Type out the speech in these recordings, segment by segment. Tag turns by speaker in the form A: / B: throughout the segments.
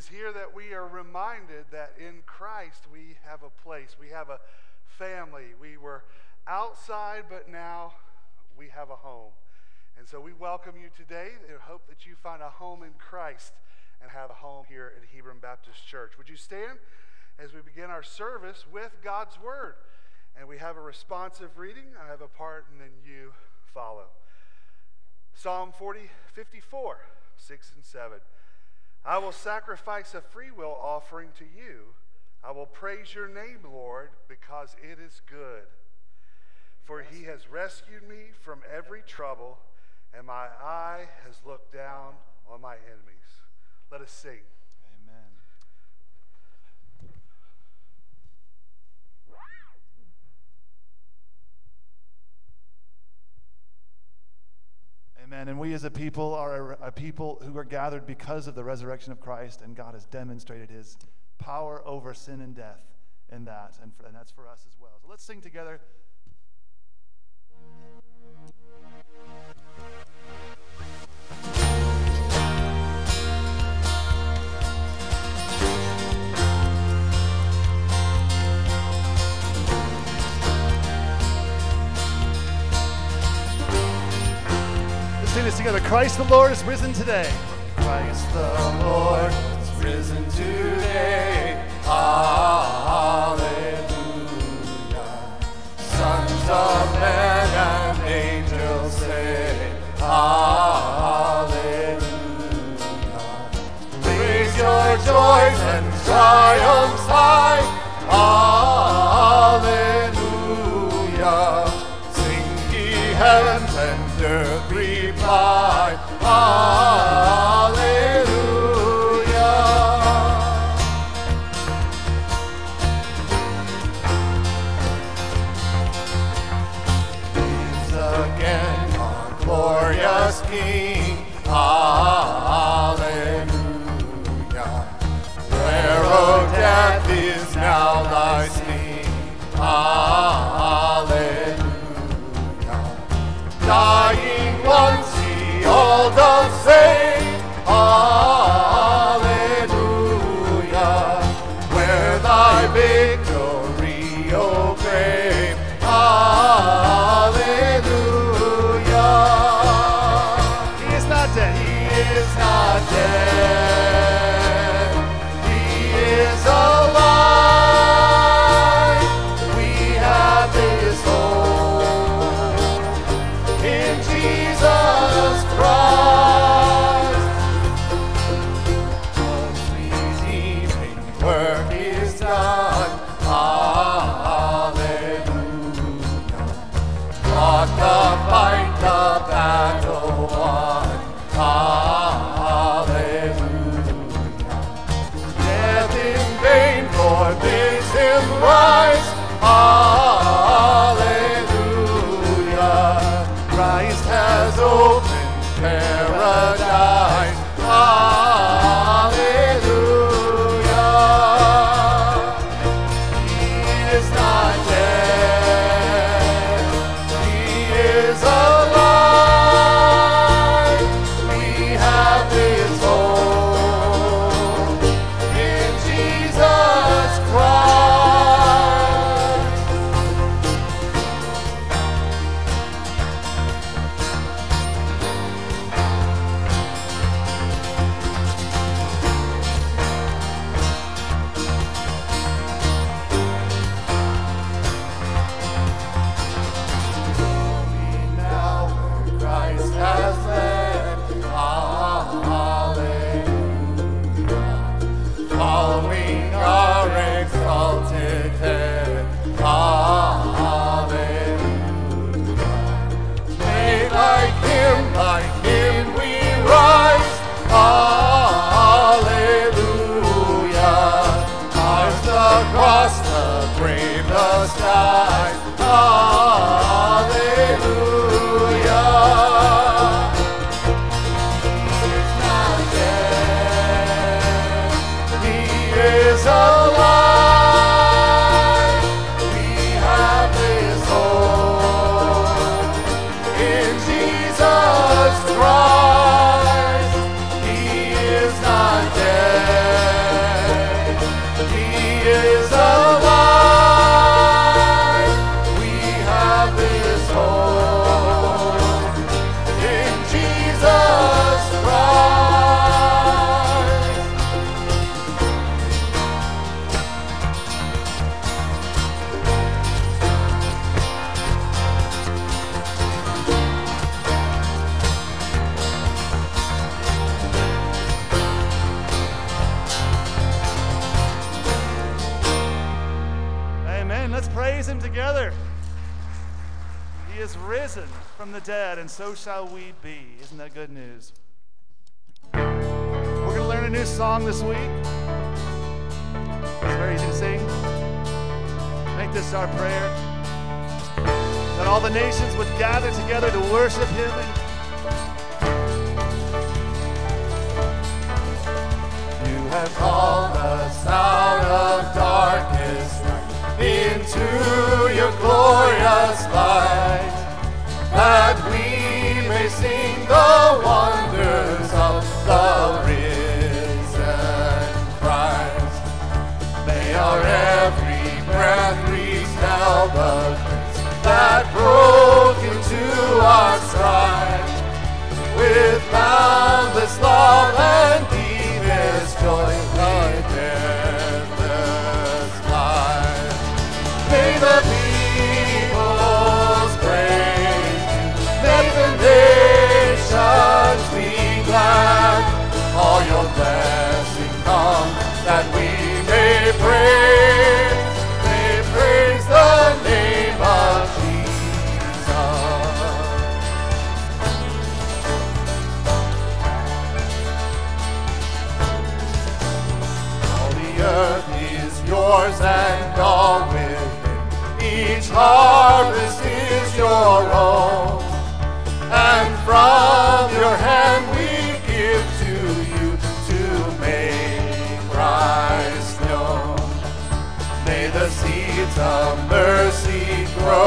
A: is here that we are reminded that in Christ we have a place, we have a family. We were outside, but now we have a home. And so we welcome you today and hope that you find a home in Christ and have a home here at Hebron Baptist Church. Would you stand as we begin our service with God's Word? And we have a responsive reading. I have a part, and then you follow. Psalm 40, 54, 6 and 7. I will sacrifice a freewill offering to you. I will praise your name, Lord, because it is good. For he has rescued me from every trouble, and my eye has looked down on my enemies. Let us sing.
B: Amen. Amen. And we as a people are a, a, people who are gathered because of the resurrection of Christ, and God has demonstrated his power over sin and death in that, and, for, and that's for us as well. So let's sing together. Christ the Lord is risen today.
C: Christ the Lord is risen today. Hallelujah. Sons of men and angels say, Hallelujah. Raise your joys and triumphs high.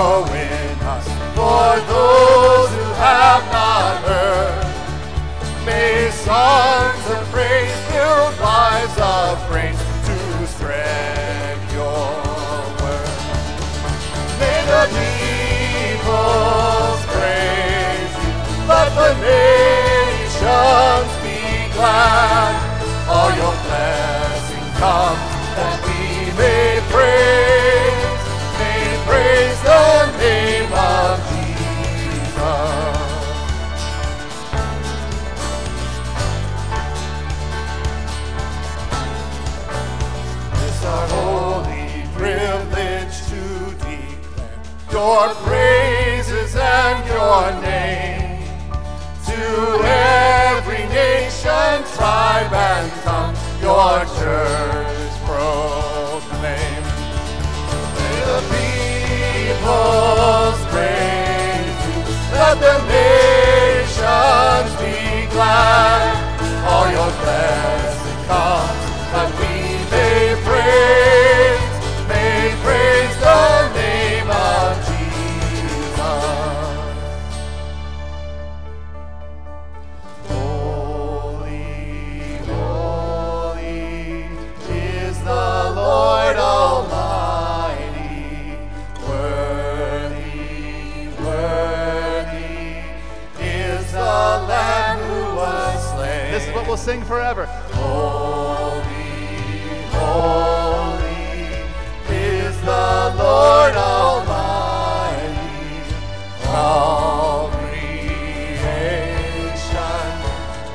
C: grow in us. For those who have not heard, may songs of praise fill lives of praise to spread your word. May the peoples praise you, let the nations be glad.
B: forever.
C: Holy, holy is the Lord Almighty. All creation,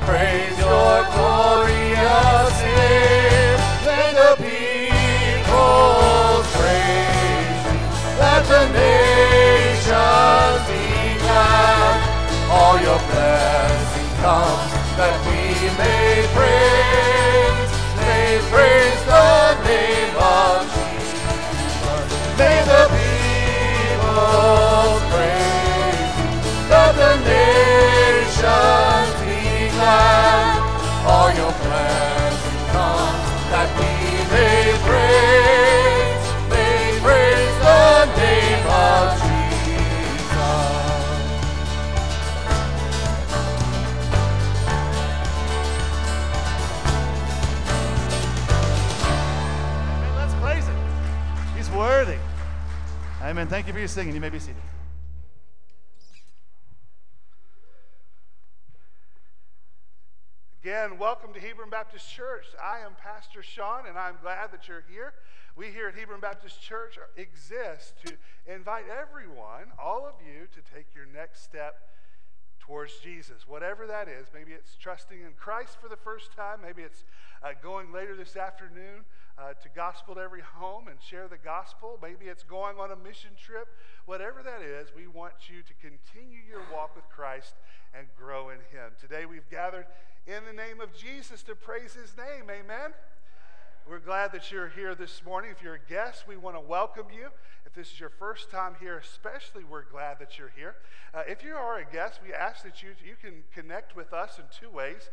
C: praise your glorious name. Let the people praise you. Let the nations be glad. All your blessing comes. Let all your that we may praise, may praise the name of Jesus.
B: Amen. Let's praise him. He's worthy. Amen. Thank you for your singing. You may be seated.
A: Again, welcome to Hebron Baptist Church. I am Pastor Sean, and I'm glad that you're here. We here at Hebron Baptist Church exist to invite everyone, all of you, to take your next step towards Jesus, whatever that is. Maybe it's trusting in Christ for the first time. Maybe it's uh, going later this afternoon uh, to gospel to every home and share the gospel. Maybe it's going on a mission trip. Whatever that is, we want you to continue your walk with Christ and grow in Him. Today we've gathered in the name of Jesus to praise His name. Amen. We're glad that you're here this morning. If you're a guest, we want to welcome you. If this is your first time here, especially, we're glad that you're here. Uh, if you are a guest, we ask that you, you can connect with us in two ways,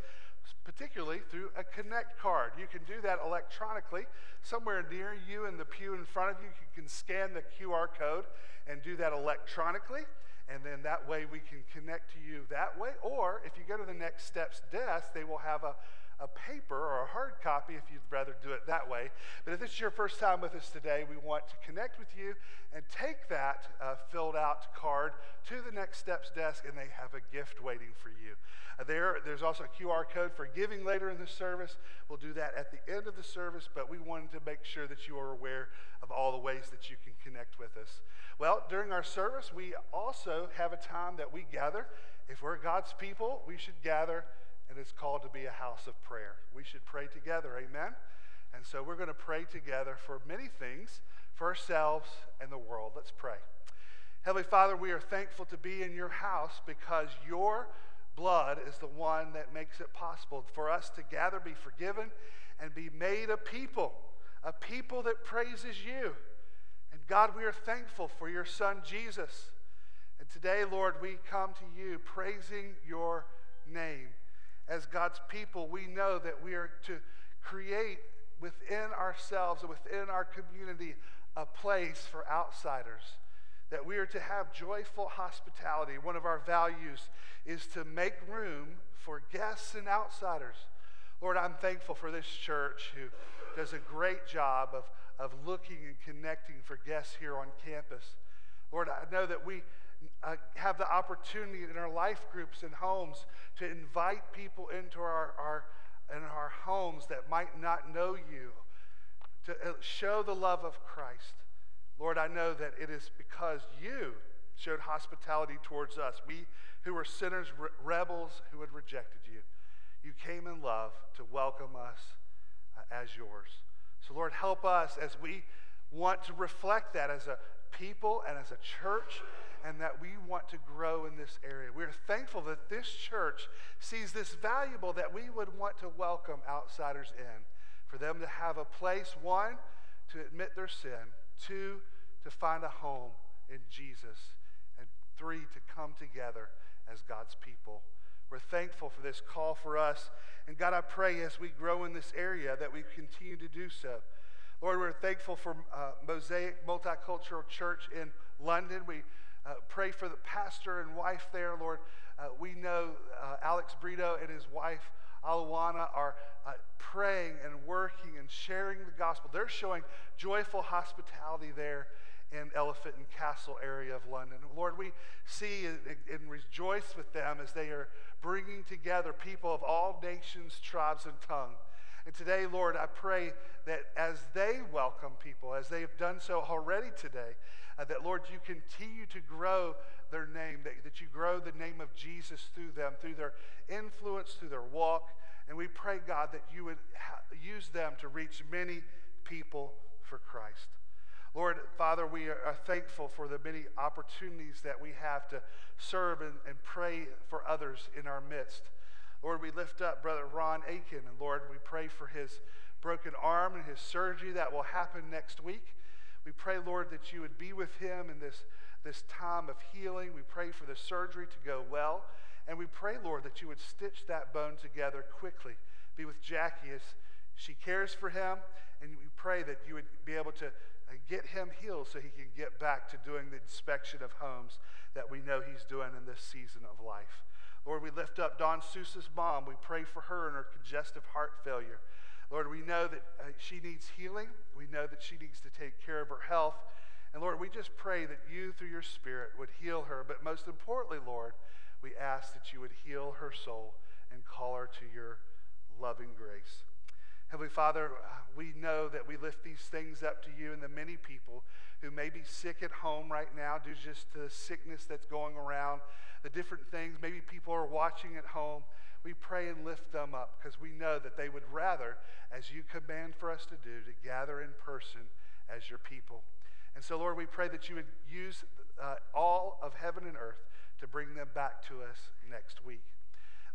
A: particularly through a Connect card. You can do that electronically. Somewhere near you in the pew in front of you, you can scan the QR code and do that electronically. And then that way we can connect to you that way. Or if you go to the Next Steps desk, they will have a a paper or a hard copy if you'd rather do it that way. But if this is your first time with us today, we want to connect with you and take that uh, filled out card to the Next Steps desk, and they have a gift waiting for you. Uh, there, there's also a QR code for giving later in the service. We'll do that at the end of the service, but we wanted to make sure that you are aware of all the ways that you can connect with us. Well, during our service, we also have a time that we gather. If we're God's people, we should gather and it's called to be a house of prayer. We should pray together, amen? And so we're going to pray together for many things, for ourselves and the world. Let's pray. Heavenly Father, we are thankful to be in your house because your blood is the one that makes it possible for us to gather, be forgiven, and be made a people, a people that praises you. God, we are thankful for your Son, Jesus. And today, Lord, we come to you praising your name as God's people, we know that we are to create within ourselves and within our community a place for outsiders. That we are to have joyful hospitality. One of our values is to make room for guests and outsiders. Lord, I'm thankful for this church who does a great job of, of looking and connecting for guests here on campus. Lord, I know that we uh, have the opportunity in our life groups and homes to invite people into our, our, in our homes that might not know you, to uh, show the love of Christ. Lord, I know that it is because you showed hospitality towards us. We who were sinners, re- rebels who had rejected you. You came in love to welcome us uh, as yours. So, Lord, help us as we want to reflect that as a people and as a church and that we want to grow in this area. We're thankful that this church sees this valuable that we would want to welcome outsiders in, for them to have a place, one, to admit their sin, two, to find a home in Jesus, and three, to come together as God's people. We're thankful for this call for us. And God, I pray as we grow in this area that we continue to do so. Lord, we're thankful for uh, Mosaic Multicultural Church in London. We uh, pray for the pastor and wife there, Lord. Uh, we know uh, Alex Brito and his wife, Aluana, are uh, praying and working and sharing the gospel. They're showing joyful hospitality there in Elephant and Castle area of London. Lord, we see and, and rejoice with them as they are bringing together people of all nations, tribes, and tongues. And today, Lord, I pray that as they welcome people, as they have done so already today, uh, that, Lord, you continue to grow their name, that, that you grow the name of Jesus through them, through their influence, through their walk. And we pray, God, that you would ha- use them to reach many people for Christ. Lord, Father, we are thankful for the many opportunities that we have to serve and, and pray for others in our midst. Lord, we lift up Brother Ron Aiken, and Lord, we pray for his broken arm and his surgery that will happen next week. We pray, Lord, that you would be with him in this, this time of healing. We pray for the surgery to go well. And we pray, Lord, that you would stitch that bone together quickly. Be with Jackie as she cares for him. And we pray that you would be able to uh, get him healed so he can get back to doing the inspection of homes that we know he's doing in this season of life. Lord, we lift up Don Sousa's mom. We pray for her and her congestive heart failure. Lord, we know that uh, she needs healing. We know that she needs to take care of her health. And Lord, we just pray that you, through your Spirit, would heal her. But most importantly, Lord, we ask that you would heal her soul and call her to your loving grace. Heavenly Father, we know that we lift these things up to you and the many people who may be sick at home right now due just to the sickness that's going around, the different things. Maybe people are watching at home. We pray and lift them up because we know that they would rather, as you command for us to do, to gather in person as your people. And so, Lord, we pray that you would use uh, all of heaven and earth to bring them back to us next week.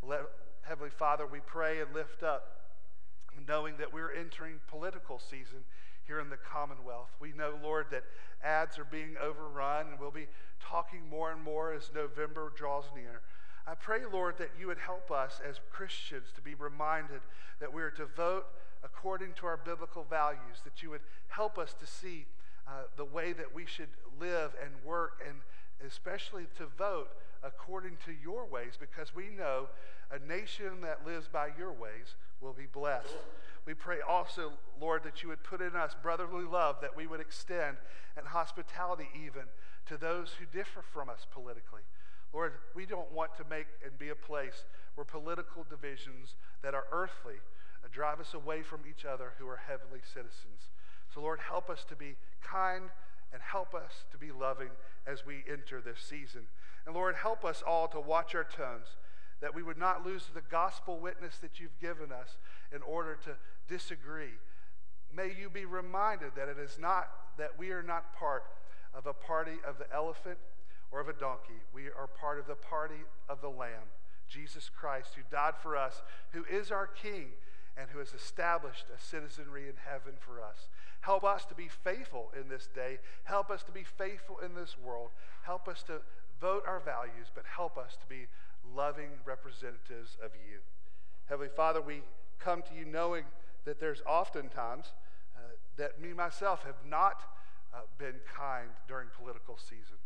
A: Let, Heavenly Father, we pray and lift up knowing that we're entering political season here in the Commonwealth. We know, Lord, that ads are being overrun, and we'll be talking more and more as November draws near. I pray, Lord, that you would help us as Christians to be reminded that we are to vote according to our biblical values, that you would help us to see uh, the way that we should live and work, and especially to vote according to your ways, because we know a nation that lives by your ways will be blessed. We pray also, Lord, that you would put in us brotherly love, that we would extend, and hospitality even to those who differ from us politically. Lord, we don't want to make and be a place where political divisions that are earthly drive us away from each other who are heavenly citizens. So, Lord, help us to be kind and help us to be loving as we enter this season. And Lord, help us all to watch our tones that we would not lose the gospel witness that you've given us in order to disagree. May you be reminded that it is not that we are not part of a party of the elephant or of a donkey. We are part of the party of the Lamb, Jesus Christ, who died for us, who is our King, and who has established a citizenry in heaven for us. Help us to be faithful in this day. Help us to be faithful in this world. Help us to vote our values, but help us to be loving representatives of you. Heavenly Father, we come to you knowing that there's oftentimes uh, that me myself have not uh, been kind during political season.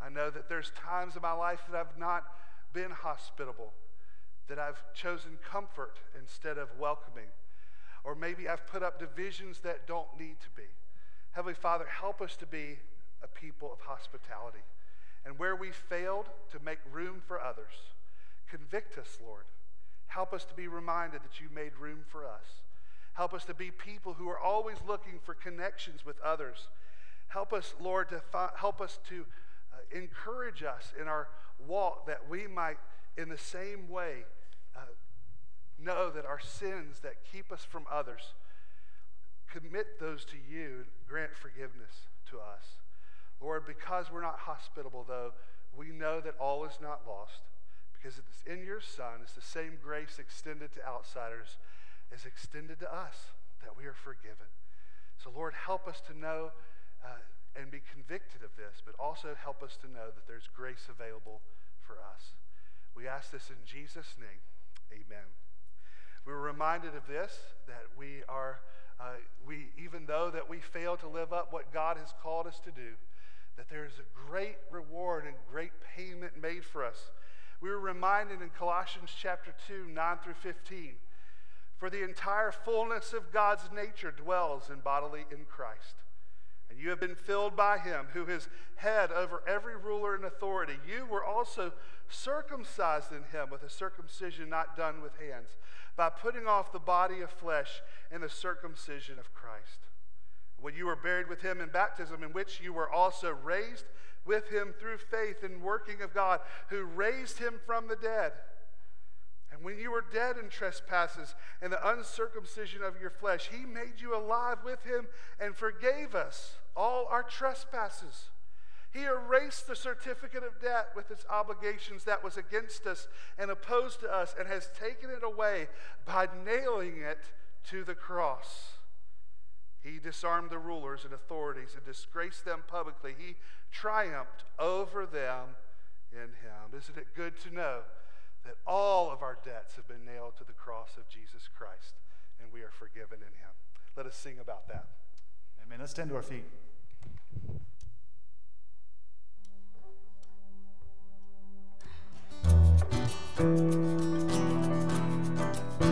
A: I know that there's times in my life that I've not been hospitable, that I've chosen comfort instead of welcoming, or maybe I've put up divisions that don't need to be. Heavenly Father, help us to be a people of hospitality. And where we failed to make room for others, Convict us, Lord. Help us to be reminded that you made room for us. Help us to be people who are always looking for connections with others. Help us, Lord, to fi- help us to uh, encourage us in our walk that we might, in the same way, uh, know that our sins that keep us from others, commit those to you and grant forgiveness to us. Lord, because we're not hospitable, though, we know that all is not lost because it's in your Son. It's the same grace extended to outsiders as extended to us that we are forgiven. So, Lord, help us to know uh, and be convicted of this, but also help us to know that there's grace available for us. We ask this in Jesus' name. Amen. We were reminded of this that we are, uh, we even though that we fail to live up what God has called us to do, that there is a great reward and great payment made for us we were reminded in Colossians chapter 2, 9 through 15. For the entire fullness of God's nature dwells in bodily in Christ. And you have been filled by him, who is head over every ruler and authority. You were also circumcised in him with a circumcision not done with hands, by putting off the body of flesh in the circumcision of Christ. When you were buried with him in baptism, in which you were also raised with him through faith and working of God, who raised him from the dead. And when you were dead in trespasses and the uncircumcision of your flesh, he made you alive with him and forgave us all our trespasses. He erased the certificate of debt with its obligations that was against us and opposed to us and has taken it away by nailing it to the cross. He disarmed the rulers and authorities and disgraced them publicly. He triumphed over them in him. Isn't it good to know that all of our debts have been nailed to the cross of Jesus Christ and we are forgiven in him? Let us sing about that.
B: Amen. Let's stand to our feet. Thank you.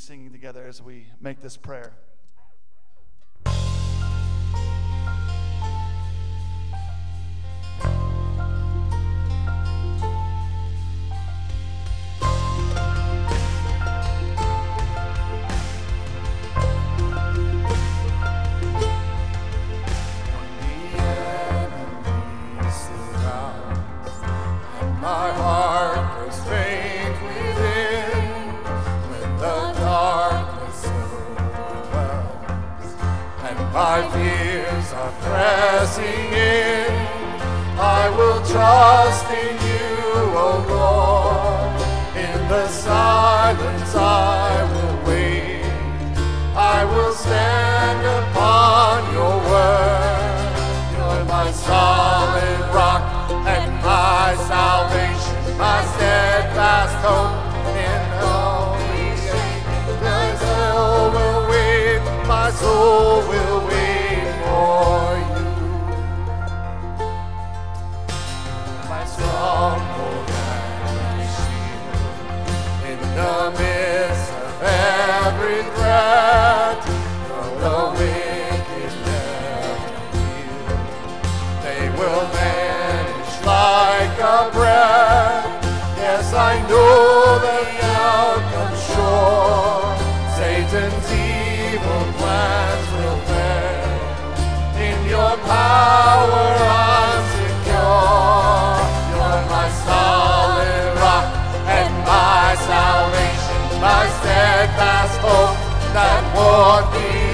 B: Singing together as we make this prayer.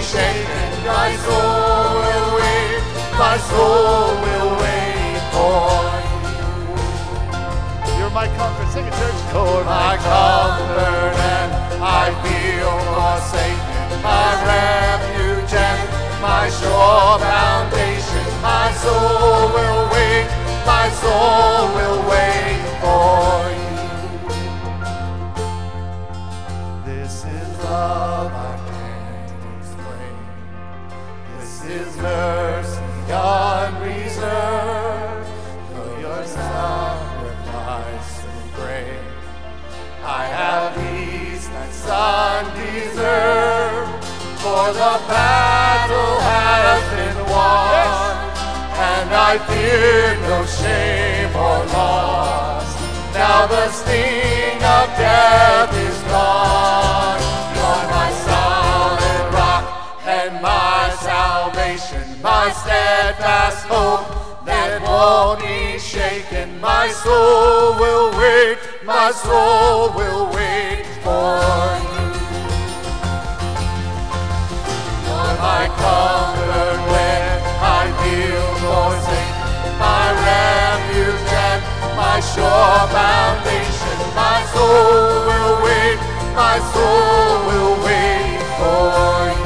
C: Shaken. My soul will wait, my soul will wait for you.
B: You're my comfort. Sing it, church. Lord,
C: my comfort and I feel forsaken, my refuge and my sure foundation. My soul will wait, my soul will wait battle has been won, and I fear no shame or loss. Now the sting of death is gone. You're my solid rock and my salvation, my steadfast hope that won't be shaken. My soul will wait, my soul will wait for you. Sure foundation. My soul will wait, my soul will wait for you.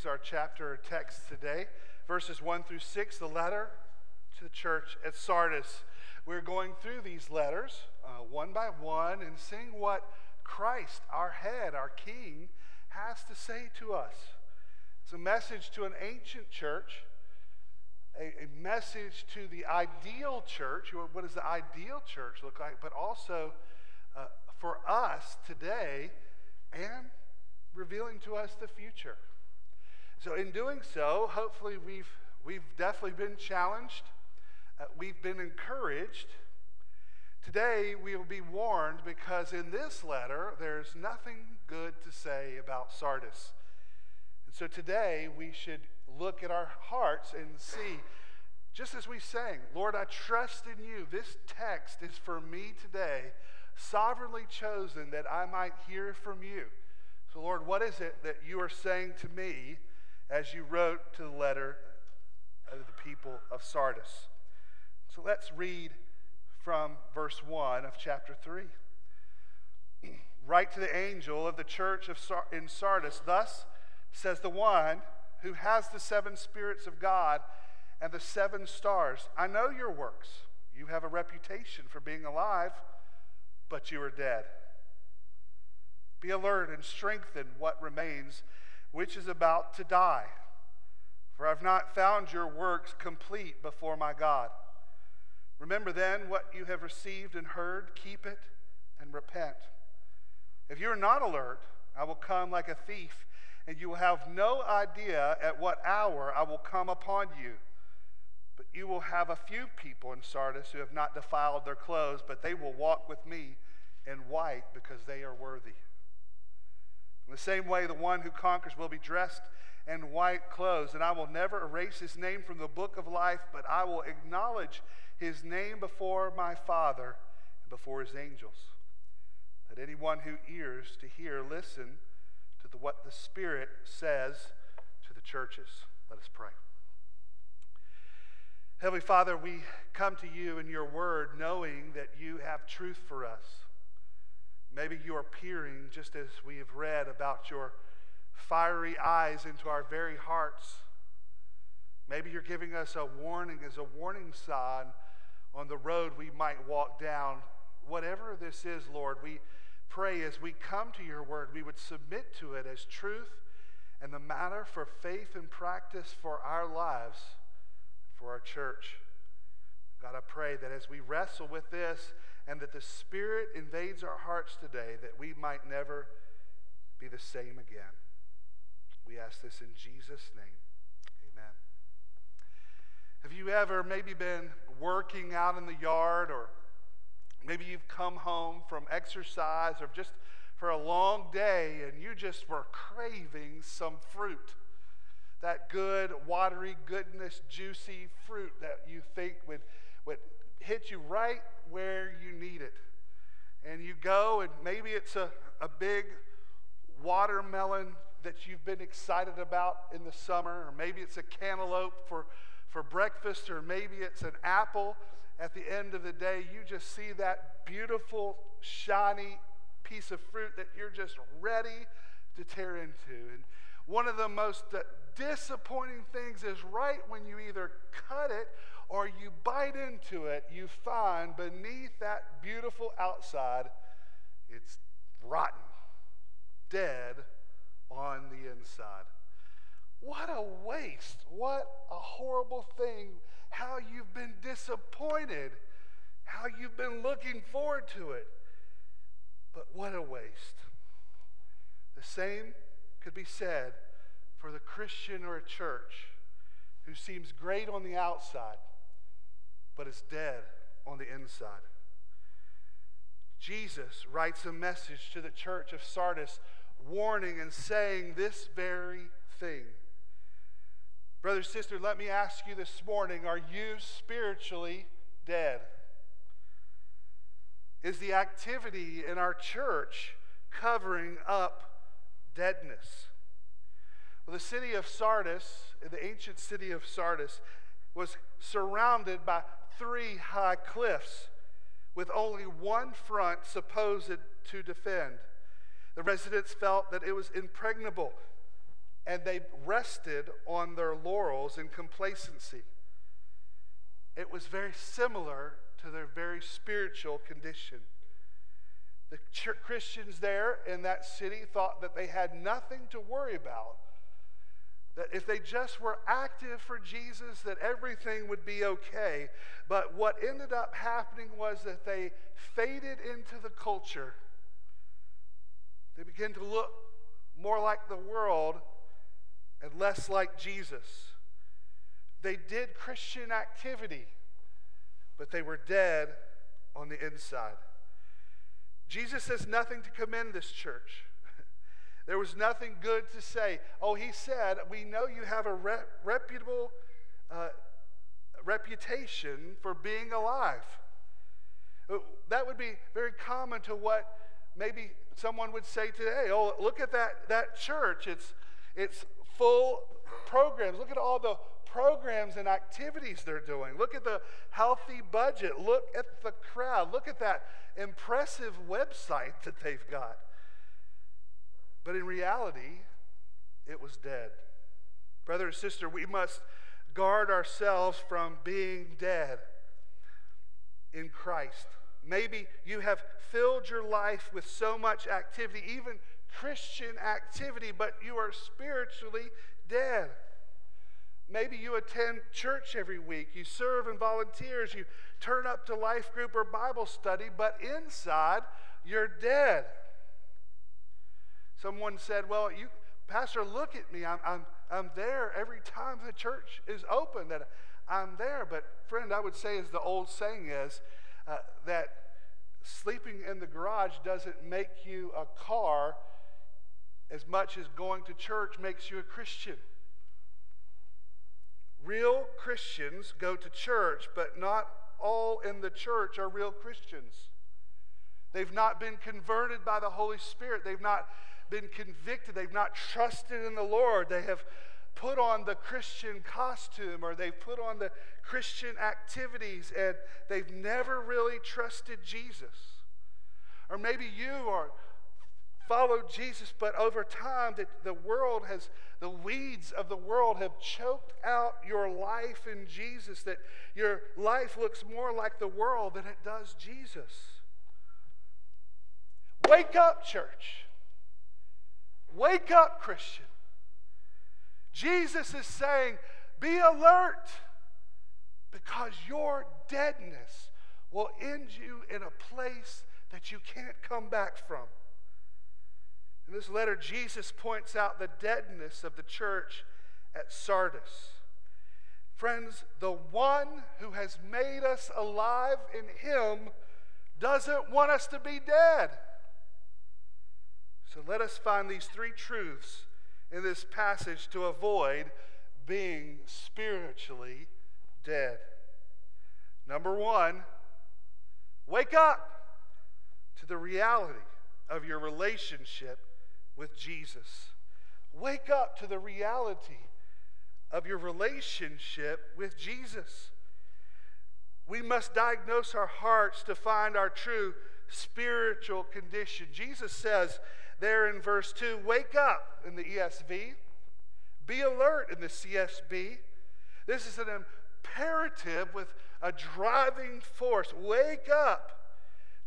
A: Is our chapter text today, verses 1 through 6, the letter to the church at Sardis. We're going through these letters uh, one by one and seeing what Christ, our head, our king, has to say to us. It's a message to an ancient church, a, a message to the ideal church. What- What does the ideal church look like? But also uh, for us today and revealing to us the future. So, in doing so, hopefully, we've, we've definitely been challenged. Uh, we've been encouraged. Today, we will be warned because in this letter, there's nothing good to say about Sardis. And so, today, we should look at our hearts and see Just as we sang, Lord, I trust in you. This text is for me today, sovereignly chosen that I might hear from you. So, Lord, what is it that you are saying to me as you wrote to the letter of the people of Sardis? So let's read from verse 1 of chapter 3. Write to the angel of the church of Sar- in Sardis, thus says the one who has the seven spirits of God and the seven stars. I know your works. You have a reputation for being alive, but you are dead. Be alert and strengthen what remains, which is about to die. For I've not found your works complete before my God. Remember then what you have received and heard, keep it and repent. If you are not alert, I will come like a thief, and you will have no idea at what hour I will come upon you. But you will have a few people in Sardis who have not defiled their clothes, but they will walk with me in white because they are worthy. In the same way, the one who conquers will be dressed in white clothes, and I will never erase his name from the book of life, but I will acknowledge his name before my Father and before his angels. Let anyone who ears to hear listen to the, what the Spirit says to the churches. Let us pray. Heavenly Father, we come to you in your word knowing that you have truth for us. Maybe you are peering, just as we have read about your fiery eyes into our very hearts. Maybe you're giving us a warning as a warning sign on the road we might walk down. Whatever this is, Lord, we pray as we come to your word, we would submit to it as truth and the matter for faith and practice for our lives, for our church. God, I pray that as we wrestle with this and that the Spirit invades our hearts today, that we might never be the same again. We ask this in Jesus' name. Amen. Have you ever maybe been working out in the yard, or maybe you've come home from exercise or just for a long day and you just were craving some fruit? That good, watery, goodness, juicy fruit that you think would, would hit you right where you need it. And you go, and maybe it's a, a big watermelon that you've been excited about in the summer, or maybe it's a cantaloupe for for breakfast, or maybe it's an apple. At the end of the day, you just see that beautiful, shiny piece of fruit that you're just ready to tear into. And one of the most uh, disappointing things is right when you either cut it or you bite into it, you find beneath that beautiful outside, it's rotten, dead on the inside. What a waste. What a horrible thing. How you've been disappointed. How you've been looking forward to it. But what a waste. The same could be said for the Christian or a church who seems great on the outside, but is dead on the inside. Jesus writes a message to the church of Sardis, warning and saying this very thing. Brother, sister, let me ask you this morning are you spiritually dead? Is the activity in our church covering up deadness? Well, the city of Sardis, the ancient city of Sardis, was surrounded by three high cliffs with only one front supposed to defend. The residents felt that it was impregnable and they rested on their laurels in complacency. It was very similar to their very spiritual condition. The Christians there in that city thought that they had nothing to worry about. That if they just were active for Jesus, that everything would be okay. But what ended up happening was that they faded into the culture. They began to look more like the world and less like Jesus. They did Christian activity, but they were dead on the inside. Jesus says nothing to commend this church. There was nothing good to say. Oh, he said, We know you have a re- reputable uh, reputation for being alive. Uh, that would be very common to what maybe someone would say today. Oh, look at that, that church. It's, it's full programs. Look at all the programs and activities they're doing. Look at the healthy budget. Look at the crowd. Look at that impressive website that they've got. But in reality, it was dead. Brother and sister, we must guard ourselves from being dead in Christ. Maybe you have filled your life with so much activity, even Christian activity, but you are spiritually dead. Maybe you attend church every week, you serve in volunteers, you turn up to life group or Bible study, but inside you're dead. Someone said, Well, you, Pastor, look at me. I'm, I'm, I'm there every time the church is open, that I'm there. But, friend, I would say, as the old saying is, uh, that sleeping in the garage doesn't make you a car as much as going to church makes you a Christian. Real Christians go to church, but not all in the church are real Christians. They've not been converted by the Holy Spirit. They've not been convicted. They've not trusted in the Lord. They have put on the Christian costume or they've put on the Christian activities and they've never really trusted Jesus. Or maybe you are followed Jesus, but over time that the world has, the weeds of the world have choked out your life in Jesus, that your life looks more like the world than it does Jesus. Wake up, church. Wake up, Christian. Jesus is saying, be alert because your deadness will end you in a place that you can't come back from. In this letter, Jesus points out the deadness of the church at Sardis. Friends, the one who has made us alive in him doesn't want us to be dead. So let us find these three truths in this passage to avoid being spiritually dead. Number one, wake up to the reality of your relationship with Jesus. Wake up to the reality of your relationship with Jesus. We must diagnose our hearts to find our true spiritual condition. Jesus says there in verse 2 wake up in the ESV, be alert in the CSB. This is an imperative with a driving force. Wake up.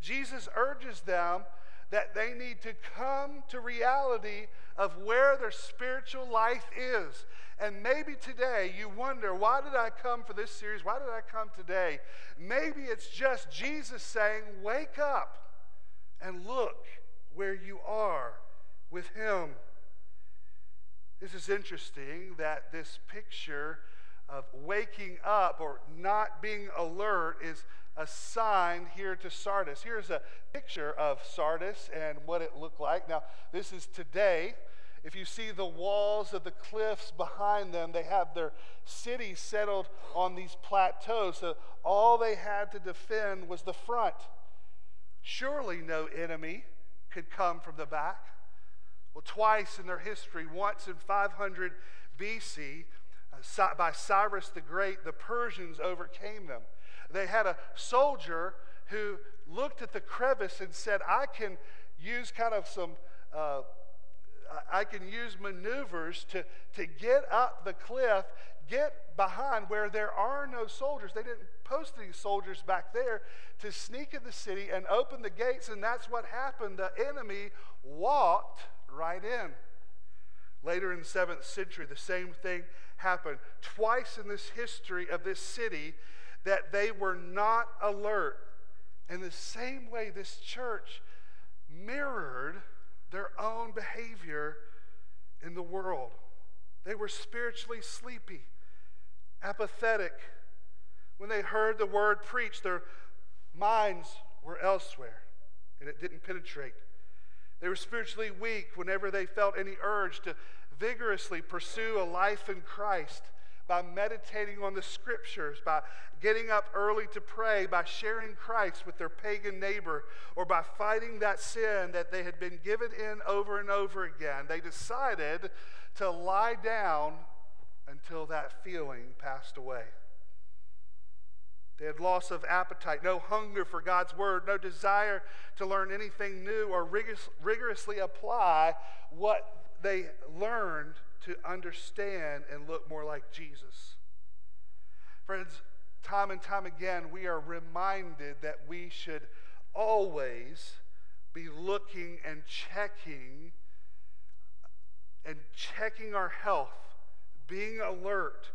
A: Jesus urges them that they need to come to reality of where their spiritual life is. And maybe today you wonder, why did I come for this series? Why did I come today? Maybe it's just Jesus saying, wake up and look where you are with Him. This is interesting that this picture of waking up or not being alert is assigned here to Sardis. Here's a picture of Sardis and what it looked like. Now, this is today. If you see the walls of the cliffs behind them, they have their city settled on these plateaus. So all they had to defend was the front. Surely no enemy could come from the back. Well, twice in their history, once in 500 BC, uh, by Cyrus the Great, the Persians overcame them. They had a soldier who looked at the crevice and said, I can use kind of some. Uh, I can use maneuvers to, to get up the cliff, get behind where there are no soldiers. They didn't post any soldiers back there to sneak in the city and open the gates, and that's what happened. The enemy walked right in. Later in the seventh century, the same thing happened. Twice in this history of this city, that they were not alert. In the same way, this church mirrored their own behavior in the world. They were spiritually sleepy, apathetic. When they heard the word preached, their minds were elsewhere, and it didn't penetrate. They were spiritually weak whenever they felt any urge to vigorously pursue a life in Christ. by meditating on the scriptures, by getting up early to pray, by sharing Christ with their pagan neighbor, or by fighting that sin that they had been given in over and over again. They decided to lie down until that feeling passed away. They had loss of appetite, no hunger for God's word, no desire to learn anything new or rigorous, rigorously apply what they learned to understand and look more like Jesus. Friends, time and time again, we are reminded that we should always be looking and checking and checking our health, being alert,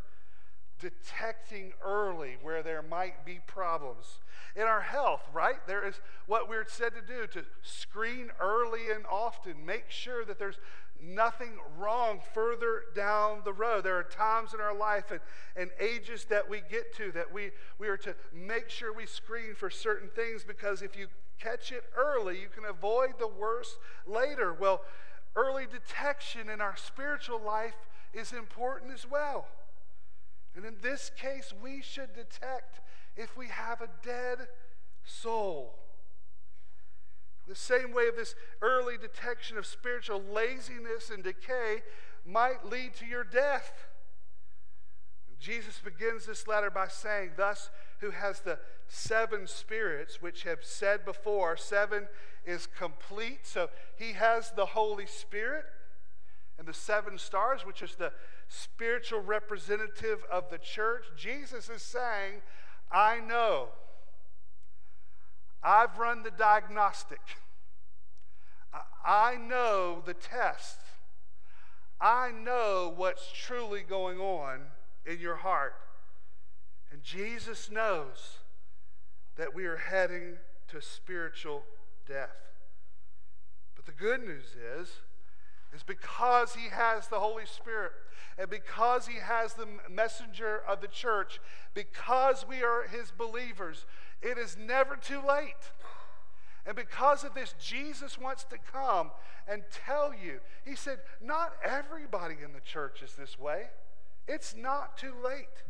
A: detecting early where there might be problems. In our health, right? There is what we're said to do to screen early and often, make sure that there's nothing wrong further down the road. There are times in our life and, and ages that we get to that we, we are to make sure we screen for certain things because if you catch it early, you can avoid the worst later. Well, early detection in our spiritual life is important as well. And in this case, we should detect if we have a dead soul. The same way this early detection of spiritual laziness and decay might lead to your death. Jesus begins this letter by saying, Thus, who has the seven spirits, which have said before, seven is complete. So he has the Holy Spirit and the seven stars, which is the spiritual representative of the church. Jesus is saying, I know I've run the diagnostic. I know the test. I know what's truly going on in your heart. And Jesus knows that we are heading to spiritual death. But the good news is, is because he has the Holy Spirit and because he has the messenger of the church, because we are his believers, it is never too late. And because of this, Jesus wants to come and tell you. He said, Not everybody in the church is this way. It's not too late.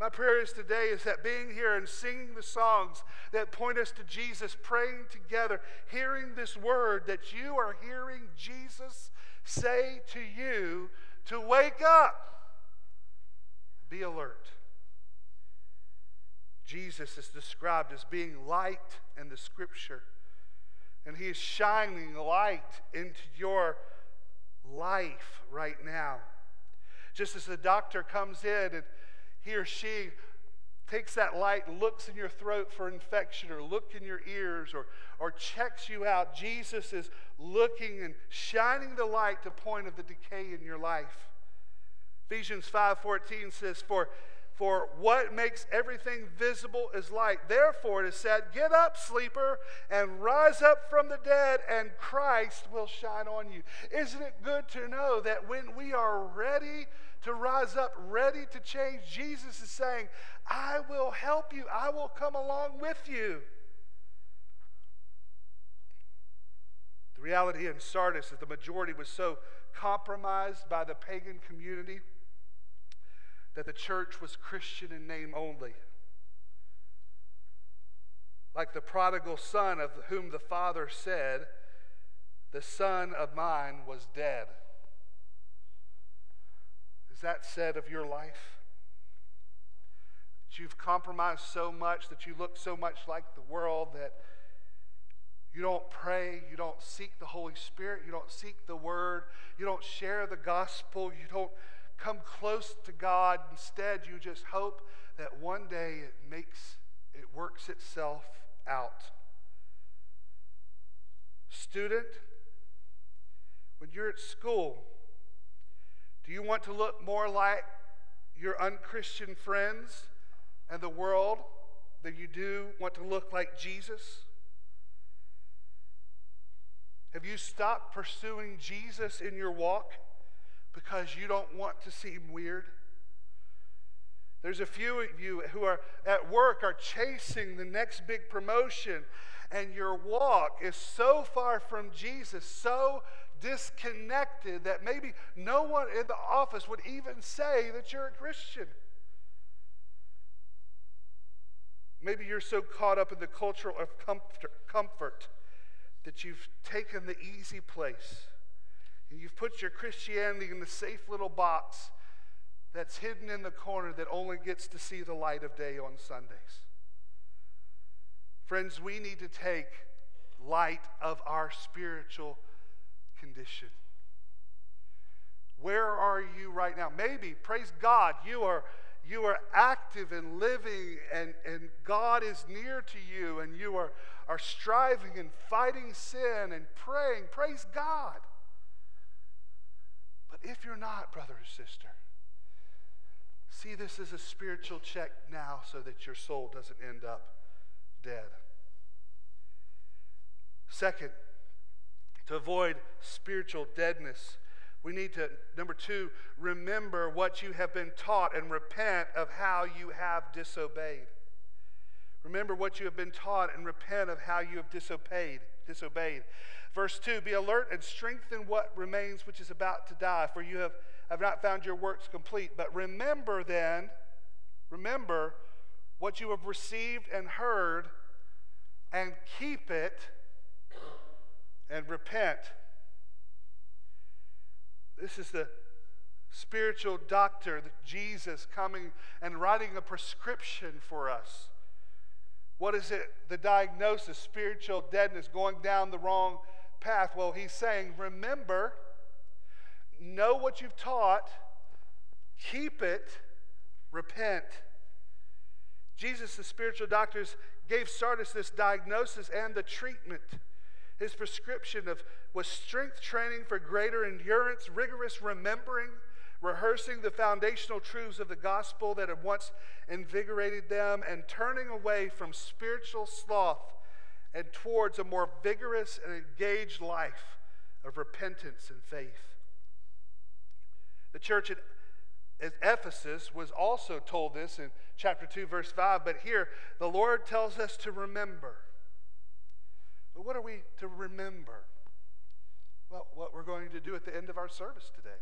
A: My prayer is today is that being here and singing the songs that point us to Jesus, praying together, hearing this word, that you are hearing Jesus say to you to wake up, be alert. Jesus is described as being light in the scripture, and he is shining light into your life right now. Just as the doctor comes in and he or she takes that light, and looks in your throat for infection, or look in your ears, or, or checks you out, Jesus is looking and shining the light to point of the decay in your life. Ephesians 5:14 says, For for what makes everything visible is light. Therefore, it is said, Get up, sleeper, and rise up from the dead, and Christ will shine on you. Isn't it good to know that when we are ready to rise up, ready to change, Jesus is saying, I will help you, I will come along with you. The reality in Sardis is the majority was so compromised by the pagan community that the church was Christian in name only. Like the prodigal son of whom the father said, The son of mine was dead. That said of your life? That you've compromised so much, that you look so much like the world, that you don't pray, you don't seek the Holy Spirit, you don't seek the Word, you don't share the gospel, you don't come close to God. Instead, you just hope that one day it makes, it works itself out. Student, when you're at school, want to look more like your unchristian friends and the world than you do want to look like Jesus? Have you stopped pursuing Jesus in your walk? because you don't want to seem weird. There's a few of you who are at work are chasing the next big promotion, and your walk is so far from Jesus, so disconnected that maybe no one in the office would even say that you're a Christian. Maybe you're so caught up in the culture of comfort, comfort that you've taken the easy place and you've put your Christianity in the safe little box that's hidden in the corner that only gets to see the light of day on Sundays. Friends, we need to take light of our spiritual condition. Where are you right now? Maybe, praise God, you are you are active and living and, and God is near to you and you are, are striving and fighting sin and praying. Praise God. But if you're not, brother or sister, see this as a spiritual check now so that your soul doesn't end up dead. Second, to avoid spiritual deadness, we need to, number two, remember what you have been taught and repent of how you have disobeyed. Remember what you have been taught and repent of how you have disobeyed. disobeyed. Verse 2 Be alert and strengthen what remains which is about to die, for you have, have not found your works complete. But remember then, remember what you have received and heard, and keep it and repent. This is the spiritual doctor, Jesus coming and writing a prescription for us. What is it? The diagnosis, spiritual deadness, going down the wrong path. Well, he's saying, remember, know what you've taught, keep it, repent. Jesus, the spiritual doctors, gave Sardis this diagnosis and the treatment. His prescription of, was strength training for greater endurance, rigorous remembering, rehearsing the foundational truths of the gospel that had once invigorated them, and turning away from spiritual sloth and towards a more vigorous and engaged life of repentance and faith. The church at, at Ephesus was also told this in chapter 2, verse 5, but here the Lord tells us to remember. But what are we to remember? Well, what we're going to do at the end of our service today.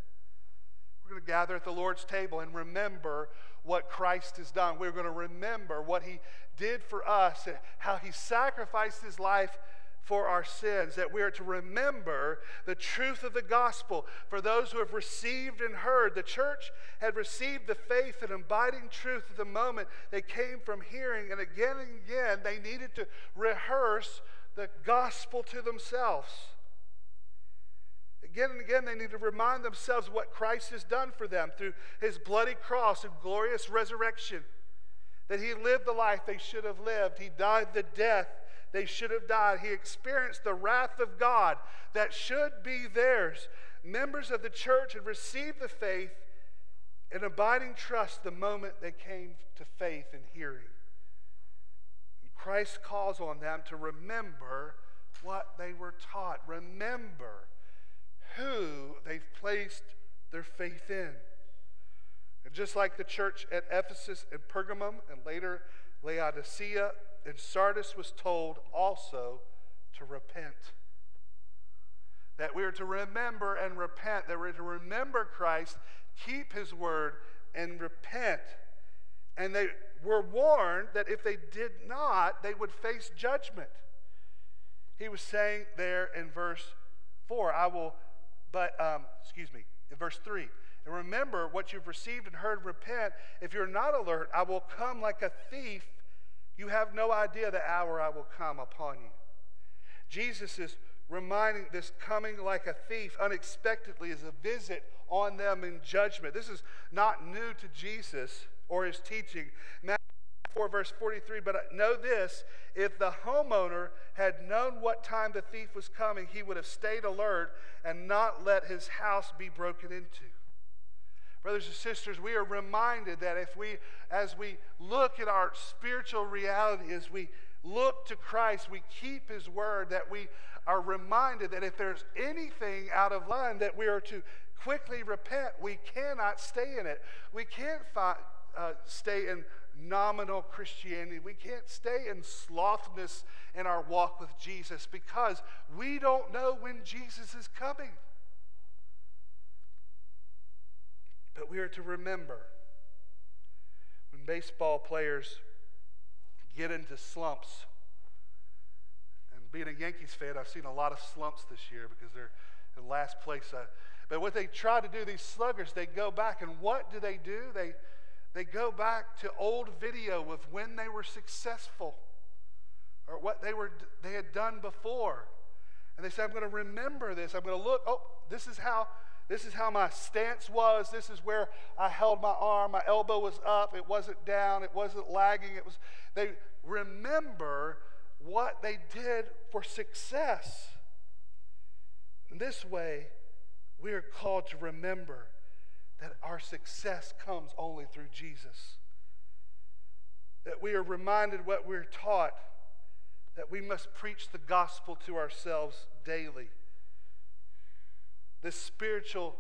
A: We're going to gather at the Lord's table and remember what Christ has done. We're going to remember what he did for us and how he sacrificed his life for our sins, that we are to remember the truth of the gospel for those who have received and heard. The church had received the faith and abiding truth at the moment they came from hearing, and again and again they needed to rehearse the gospel to themselves. Again and again, they need to remind themselves what Christ has done for them through his bloody cross and glorious resurrection. That he lived the life they should have lived, he died the death they should have died, he experienced the wrath of God that should be theirs. Members of the church had received the faith and abiding trust the moment they came to faith and hearing. Christ calls on them to remember what they were taught. Remember who they've placed their faith in. And just like the church at Ephesus and Pergamum and later Laodicea and Sardis was told also to repent. That we are to remember and repent, that we're to remember Christ, keep his word, and repent. And they were warned that if they did not, they would face judgment. He was saying there in verse 4, I will, but, um, excuse me, in verse 3, and remember what you've received and heard, repent. If you're not alert, I will come like a thief. You have no idea the hour I will come upon you. Jesus is reminding this coming like a thief unexpectedly is a visit on them in judgment. This is not new to Jesus or his teaching. Matthew 4, verse 43 But know this if the homeowner had known what time the thief was coming, he would have stayed alert and not let his house be broken into. Brothers and sisters, we are reminded that if we, as we look at our spiritual reality, as we look to Christ, we keep His word, that we are reminded that if there's anything out of line, that we are to quickly repent. We cannot stay in it. We can't find, uh, stay in nominal Christianity. We can't stay in slothness in our walk with Jesus because we don't know when Jesus is coming. But we are to remember when baseball players get into slumps, and being a Yankees fan, I've seen a lot of slumps this year because they're in last place. Uh, but what they try to do, these sluggers, they go back, and what do they do? They they go back to old video of when they were successful or what they, were, they had done before. And they say, I'm going to remember this. I'm going to look, oh, this is how this is how my stance was. This is where I held my arm. My elbow was up. It wasn't down. It wasn't lagging. It was they remember what they did for success. In this way, we are called to remember that our success comes only through Jesus. That we are reminded what we're taught that we must preach the gospel to ourselves daily. This spiritual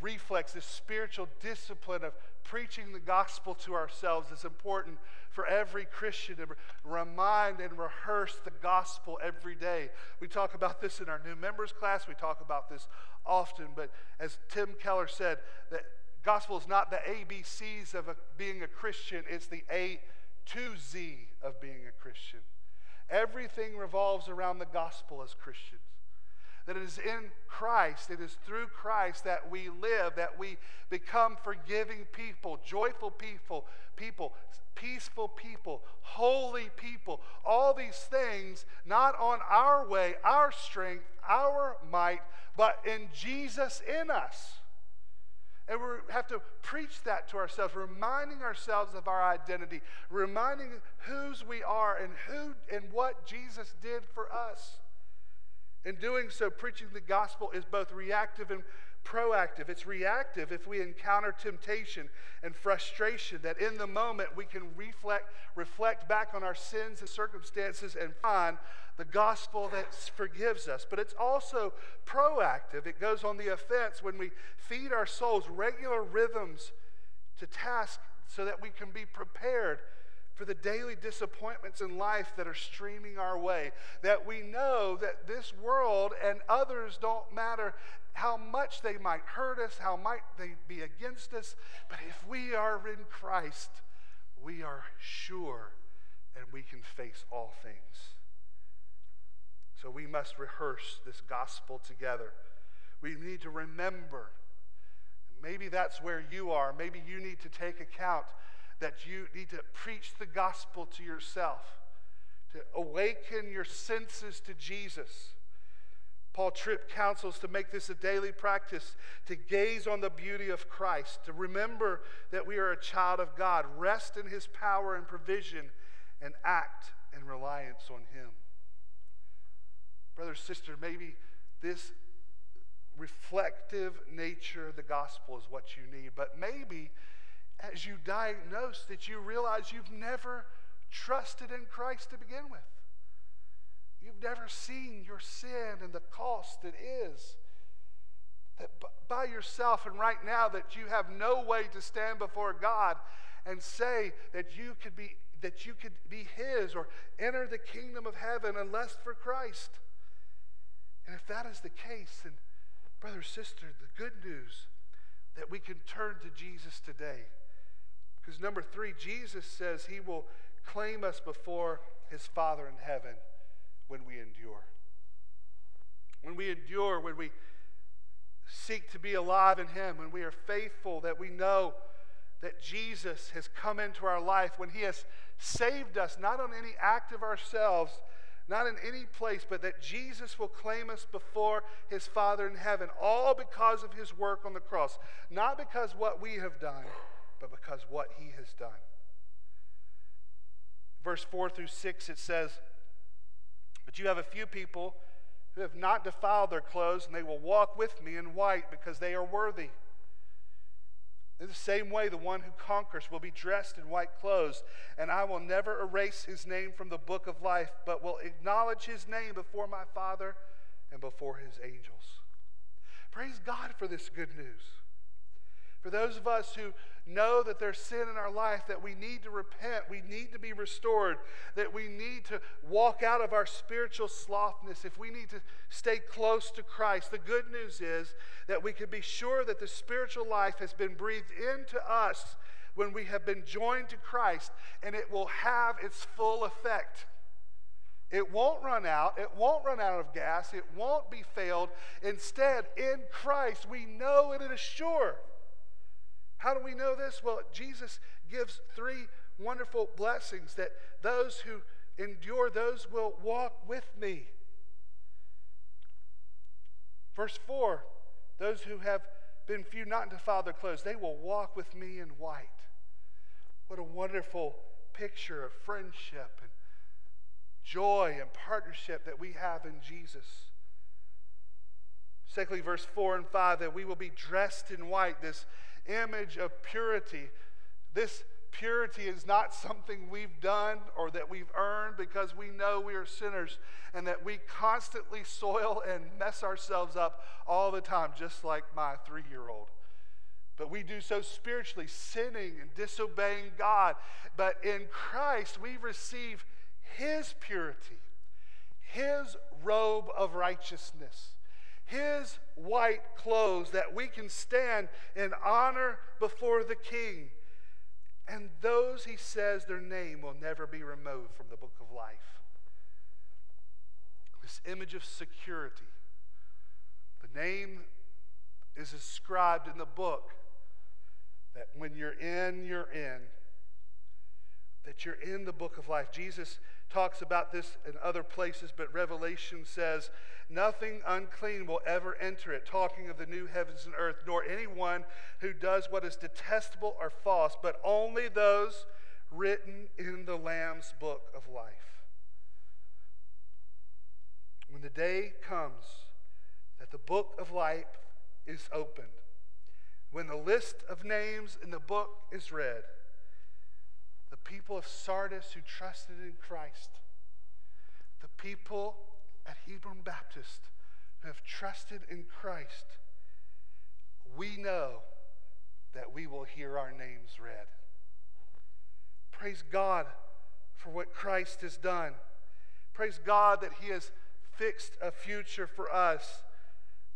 A: reflex, this spiritual discipline of preaching the gospel to ourselves is important for every Christian to remind and rehearse the gospel every day. We talk about this in our new members class, we talk about this often, but as Tim Keller said, that gospel is not the ABCs of a, being a Christian, it's the A to Z of being a Christian. Everything revolves around the gospel as Christians. That it is in Christ, it is through Christ that we live, that we become forgiving people, joyful people, people, peaceful people, holy people. All these things, not on our way, our strength, our might, but in Jesus in us. And we have to preach that to ourselves, reminding ourselves of our identity, reminding whose we are and who and what Jesus did for us. In doing so, preaching the gospel is both reactive and proactive. It's reactive if we encounter temptation and frustration, that in the moment we can reflect, reflect back on our sins and circumstances and find the gospel that forgives us. But it's also proactive. It goes on the offense when we feed our souls regular rhythms to task so that we can be prepared for the daily disappointments in life that are streaming our way. That we know that this world and others don't matter how much they might hurt us, how might they be against us, but if we are in Christ, we are sure and we can face all things. So we must rehearse this gospel together. We need to remember. Maybe that's where you are. Maybe you need to take account that you need to preach the gospel to yourself, to awaken your senses to Jesus. Paul Tripp counsels to make this a daily practice, to gaze on the beauty of Christ, to remember that we are a child of God, rest in his power and provision, and act in reliance on him. Brother, sister, maybe this reflective nature of the gospel is what you need, but maybe as you diagnose that you realize you've never trusted in Christ to begin with. You've never seen your sin and the cost it is. That by yourself and right now that you have no way to stand before God and say that you could be that you could be his or enter the kingdom of heaven unless for Christ. And if that is the case, then brother, sister, the good news that we can turn to Jesus today because number three, Jesus says he will claim us before his Father in heaven when we endure. When we endure, when we seek to be alive in him, when we are faithful, that we know that Jesus has come into our life, when he has saved us, not on any act of ourselves, not in any place, but that Jesus will claim us before his Father in heaven, all because of his work on the cross, not because what we have done but because what he has done. Verse 4 through 6, it says, But you have a few people who have not defiled their clothes, and they will walk with me in white because they are worthy. In the same way, the one who conquers will be dressed in white clothes, and I will never erase his name from the book of life, but will acknowledge his name before my Father and before his angels. Praise God for this good news. For those of us who know that there's sin in our life, that we need to repent, we need to be restored, that we need to walk out of our spiritual slothness, if we need to stay close to Christ, the good news is that we can be sure that the spiritual life has been breathed into us when we have been joined to Christ, and it will have its full effect. It won't run out. It won't run out of gas. It won't be failed. Instead, in Christ, we know it is sure. How do we know this? Well, Jesus gives three wonderful blessings that those who endure, those will walk with me. Verse 4 those who have been few not to defile their clothes, they will walk with me in white. What a wonderful picture of friendship and joy and partnership that we have in Jesus. Secondly, verse 4 and 5 that we will be dressed in white, this image of purity. This purity is not something we've done or that we've earned because we know we are sinners and that we constantly soil and mess ourselves up all the time, just like my three year old. But we do so spiritually, sinning and disobeying God. But in Christ, we receive his purity, His robe of righteousness, His white clothes that we can stand in honor before the King. And those, he says, their name will never be removed from the book of life. This image of security. The name is ascribed in the book that when you're in, you're in. That you're in the book of life. Jesus talks about this in other places, but Revelation says, Nothing unclean will ever enter it, talking of the new heavens and earth, nor anyone who does what is detestable or false, but only those written in the Lamb's book of life. When the day comes that the book of life is opened, when the list of names in the book is read, people of Sardis who trusted in Christ, the people at Hebron Baptist who have trusted in Christ, we know that we will hear our names read. Praise God for what Christ has done. Praise God that He has fixed a future for us,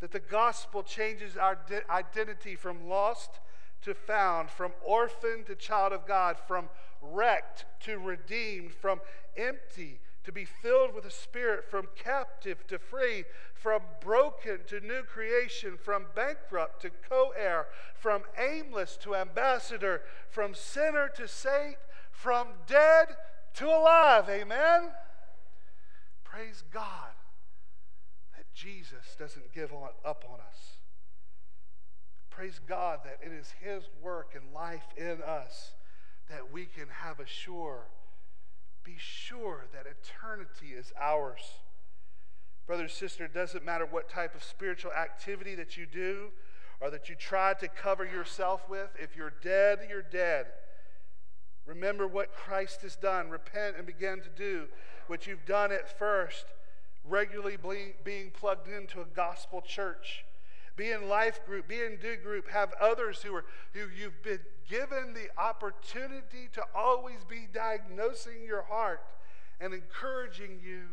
A: that the gospel changes our identity from lost to found, from orphan to child of God, from wrecked to redeemed, from empty to be filled with the Spirit, from captive to free, from broken to new creation, from bankrupt to co heir, from aimless to ambassador, from sinner to saint, from dead to alive. Amen? Praise God that Jesus doesn't give up on us. Praise God that it is His work and life in us that we can have a sure, be sure that eternity is ours. Brother, and sister, it doesn't matter what type of spiritual activity that you do or that you try to cover yourself with. If you're dead, you're dead. Remember what Christ has done. Repent and begin to do what you've done at first, regularly being plugged into a gospel church be in life group, be in do group, have others who are who you've been given the opportunity to always be diagnosing your heart and encouraging you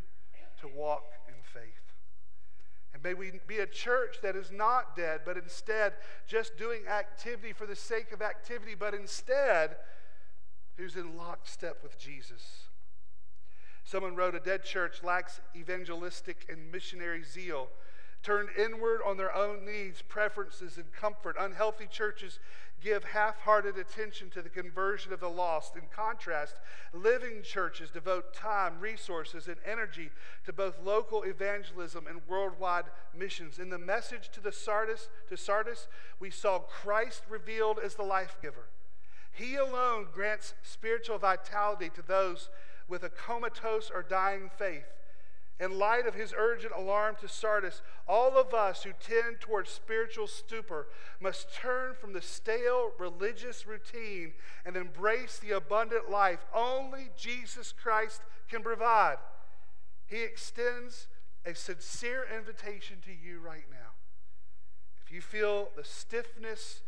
A: to walk in faith. And may we be a church that is not dead, but instead just doing activity for the sake of activity, but instead who's in lockstep with Jesus. Someone wrote, A dead church lacks evangelistic and missionary zeal turned inward on their own needs, preferences, and comfort. Unhealthy churches give half hearted attention to the conversion of the lost. In contrast, living churches devote time, resources, and energy to both local evangelism and worldwide missions. In the message to the Sardis, to Sardis, we saw Christ revealed as the life giver. He alone grants spiritual vitality to those with a comatose or dying faith. In light of his urgent alarm to Sardis, all of us who tend towards spiritual stupor must turn from the stale religious routine and embrace the abundant life only Jesus Christ can provide. He extends a sincere invitation to you right now. If you feel the stiffness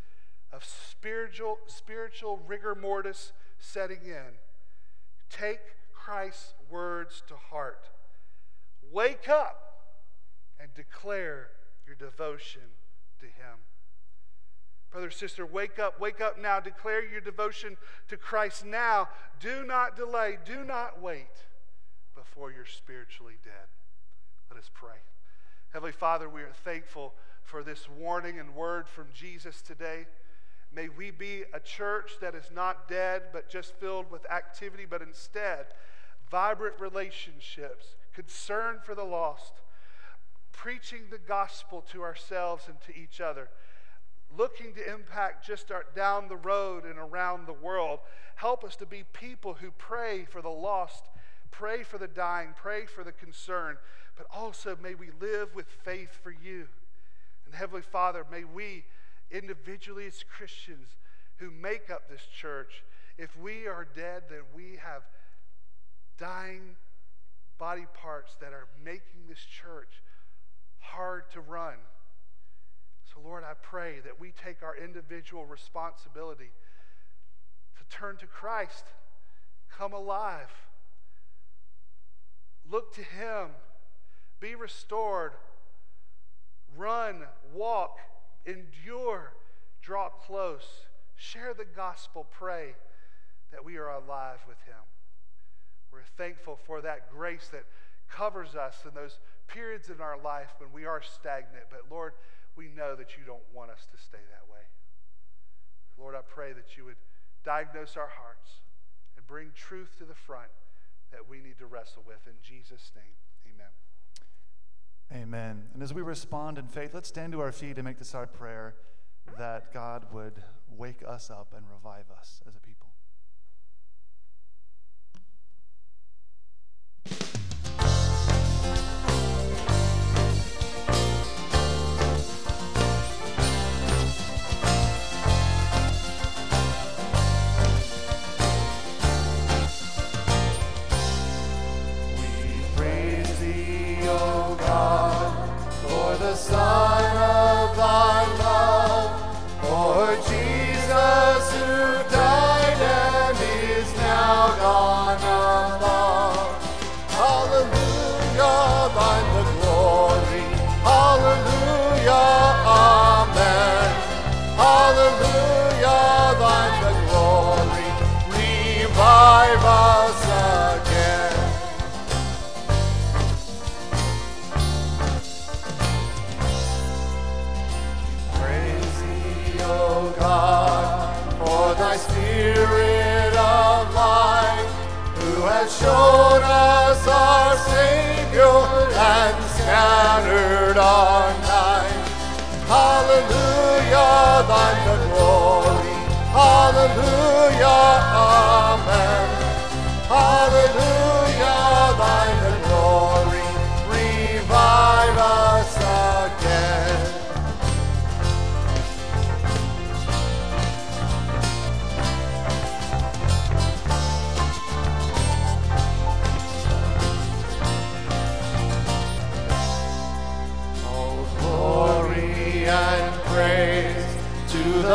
A: of spiritual, spiritual rigor mortis setting in, take Christ's words to heart. Wake up and declare your devotion to Him. Brother, sister, wake up, wake up now. Declare your devotion to Christ now. Do not delay, do not wait before you're spiritually dead. Let us pray. Heavenly Father, we are thankful for this warning and word from Jesus today. May we be a church that is not dead, but just filled with activity, but instead vibrant relationships, concern for the lost, preaching the gospel to ourselves and to each other, looking to impact just our, down the road and around the world. Help us to be people who pray for the lost, pray for the dying, pray for the concerned, but also may we live with faith for you. And Heavenly Father, may we individually as Christians who make up this church, if we are dead, then we have dying body parts that are making this church hard to run. So, Lord, I pray that we take our individual responsibility to turn to Christ, come alive, look to Him, be restored, run, walk, endure, draw close, share the gospel, pray that we are alive with Him. We're thankful for that grace that covers us in those periods in our life when we are stagnant. But Lord, we know that you don't want us to stay that way. Lord, I pray that you would diagnose our hearts and bring truth to the front that we need to wrestle with. In Jesus' name, amen.
B: Amen. And as we respond in faith, let's stand to our feet and make this our prayer that God would wake us up and revive us as a people.
C: Shown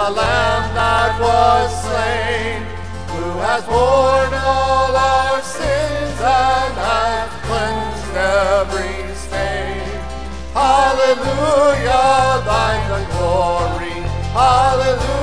C: the Lamb that was slain, who has borne all our sins and has cleansed every stain. Hallelujah, thine the glory. Hallelujah,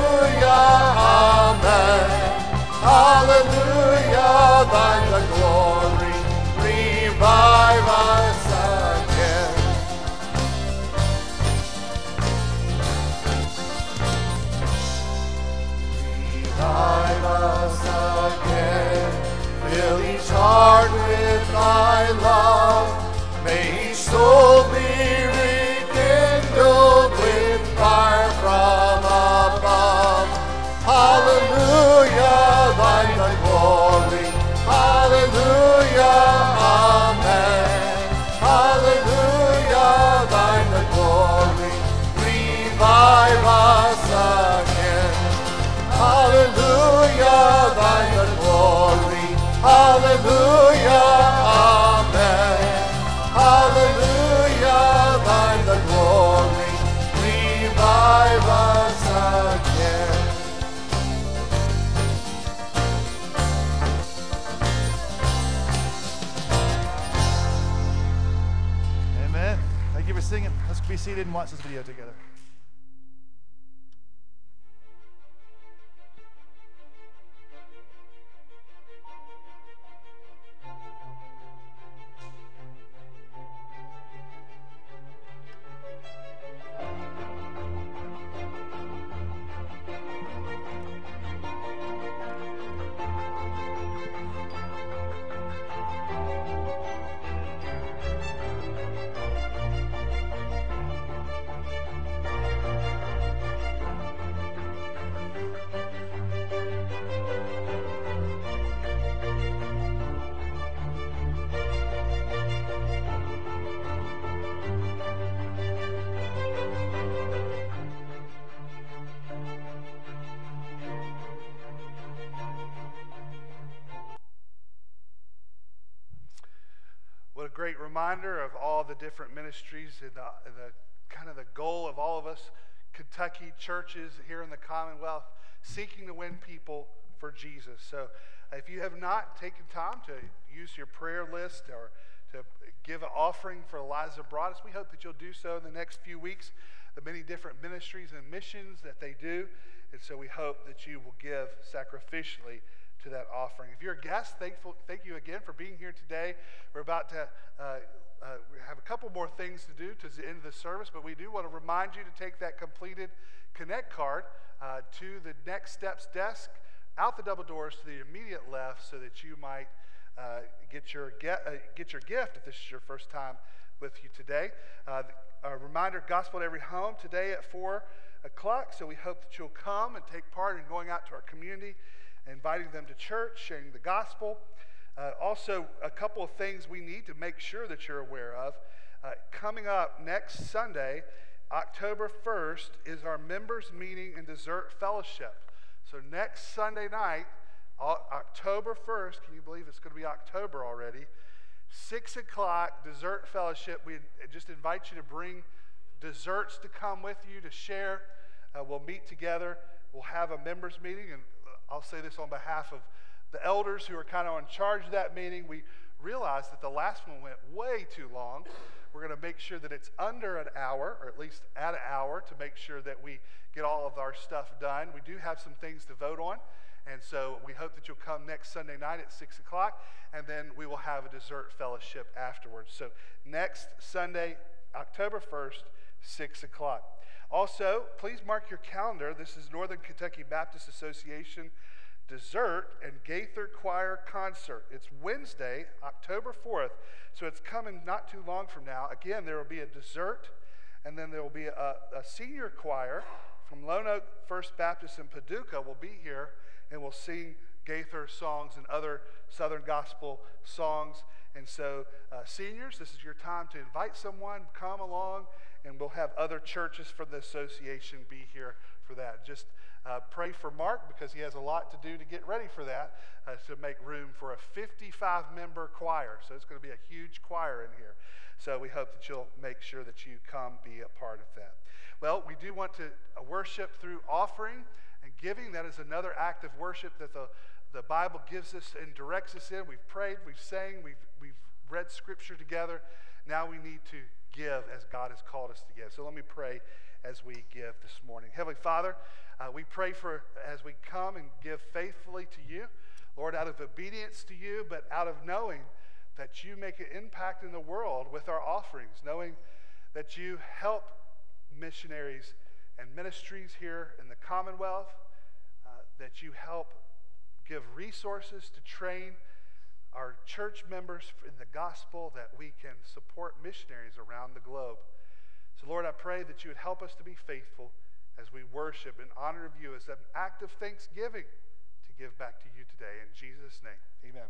B: let's be watch this video.
A: Reminder of all the different ministries and the, the kind of the goal of all of us Kentucky churches here in the Commonwealth seeking to win people for Jesus. So uh, if you have not taken time to use your prayer list or to give an offering for Eliza Broadus, we hope that you'll do so in the next few weeks. The many different ministries and missions that they do. And so we hope that you will give sacrificially to that offering. If you're a guest, thankful, thank you again for being here today. We're about to uh, uh, have a couple more things to do to the end of the service, but we do want to remind you to take that completed Connect card uh, to the Next Steps desk, out the double doors to the immediate left, so that you might uh, get your get, uh, get your gift if this is your first time with you today. Uh, a reminder: Gospel at every home today at four o'clock. So we hope that you'll come and take part in going out to our community inviting them to church, sharing the gospel. Uh, also, a couple of things we need to make sure that you're aware of. Uh, coming up next Sunday, October 1st, is our members' meeting and dessert fellowship. So, next Sunday night, October 1st, can you believe it's going to be October already? Six o'clock, dessert fellowship. We just invite you to bring desserts to come with you to share. Uh, we'll meet together. We'll have a members' meeting, and I'll say this on behalf of the elders who are kind of in charge of that meeting. We realized that the last one went way too long. We're going to make sure that it's under an hour, or at least at an hour, to make sure that we get all of our stuff done. We do have some things to vote on. And so we hope that you'll come next Sunday night at 6 o'clock, and then we will have a dessert fellowship afterwards. So next Sunday, October 1st, 6 o'clock. Also, please mark your calendar. This is Northern Kentucky Baptist Association Dessert and Gaither Choir Concert. It's Wednesday, October 4th, so it's coming not too long from now. Again, there will be a dessert, and then there will be a, a senior choir from Lone Oak First Baptist in Paducah will be here and will sing Gaither songs and other Southern gospel songs. And so, uh, seniors, this is your time to invite someone, come along, and we'll have other churches from the association be here for that. Just uh, pray for Mark because he has a lot to do to get ready for that uh, to make room for a 55 member choir. So it's going to be a huge choir in here. So we hope that you'll make sure that you come be a part of that. Well, we do want to uh, worship through offering and giving. That is another act of worship that the, the Bible gives us and directs us in. We've prayed, we've sang, we've, we've read scripture together. Now we need to give as God has called us to give. So let me pray as we give this morning. Heavenly Father, uh, we pray for as we come and give faithfully to you, Lord, out of obedience to you, but out of knowing that you make an impact in the world with our offerings, knowing that you help missionaries and ministries here in the Commonwealth, uh, that you help give resources to train our church members in the gospel that we can support missionaries around the globe. So, Lord, I pray that you would help us to be faithful as we worship in honor of you as an act of thanksgiving to give back to you today. In Jesus' name, amen.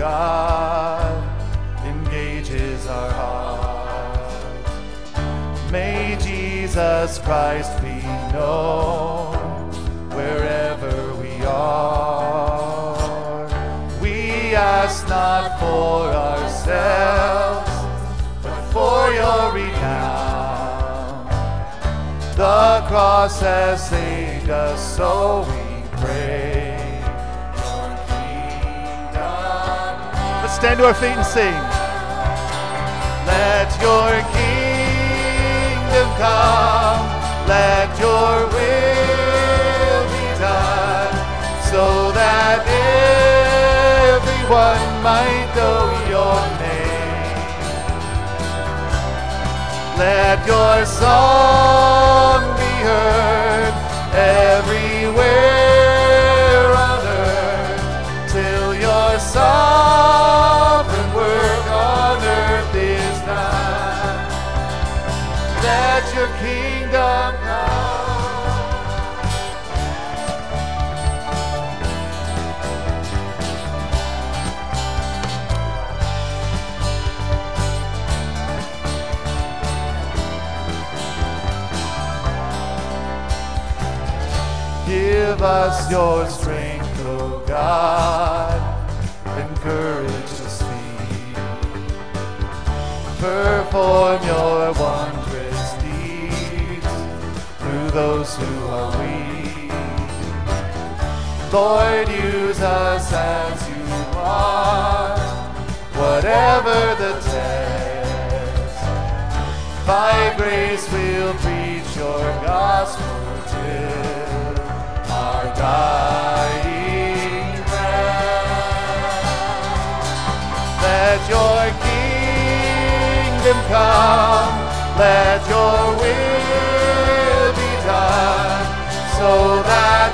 C: God, engages our heart. May Jesus Christ be known wherever we are. We ask not for ourselves, but for your renown. The cross has saved us, so we stand to our feet and sing. Let your kingdom come, let your will be done, so that everyone might know your name. Let your song be heard everywhere work on earth is done. Let your kingdom come. Give us your strength, O God, Perform your wondrous deeds through those who are weak. Lord, use us as you want, whatever the test. By grace we'll preach your gospel till kingdom come, let your will be done, so that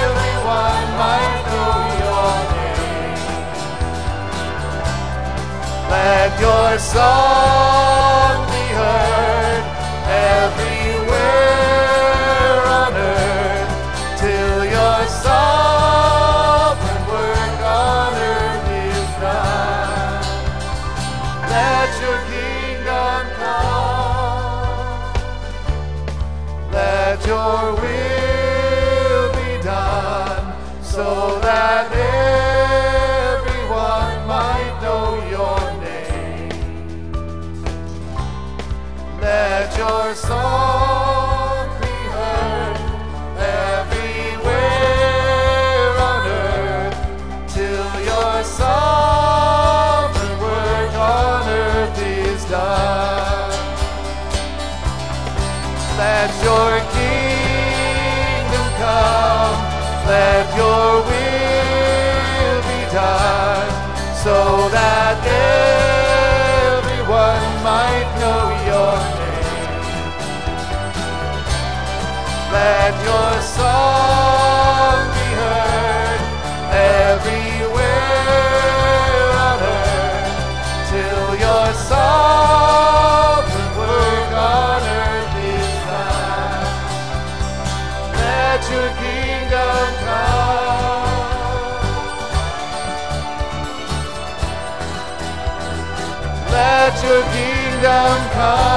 C: everyone might know your name. Let your song so that everyone might know your name. Let your kingdom come.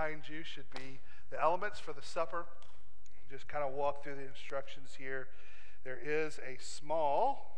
A: Behind you should be the elements for the supper. Just kind of walk through the instructions here. There is a small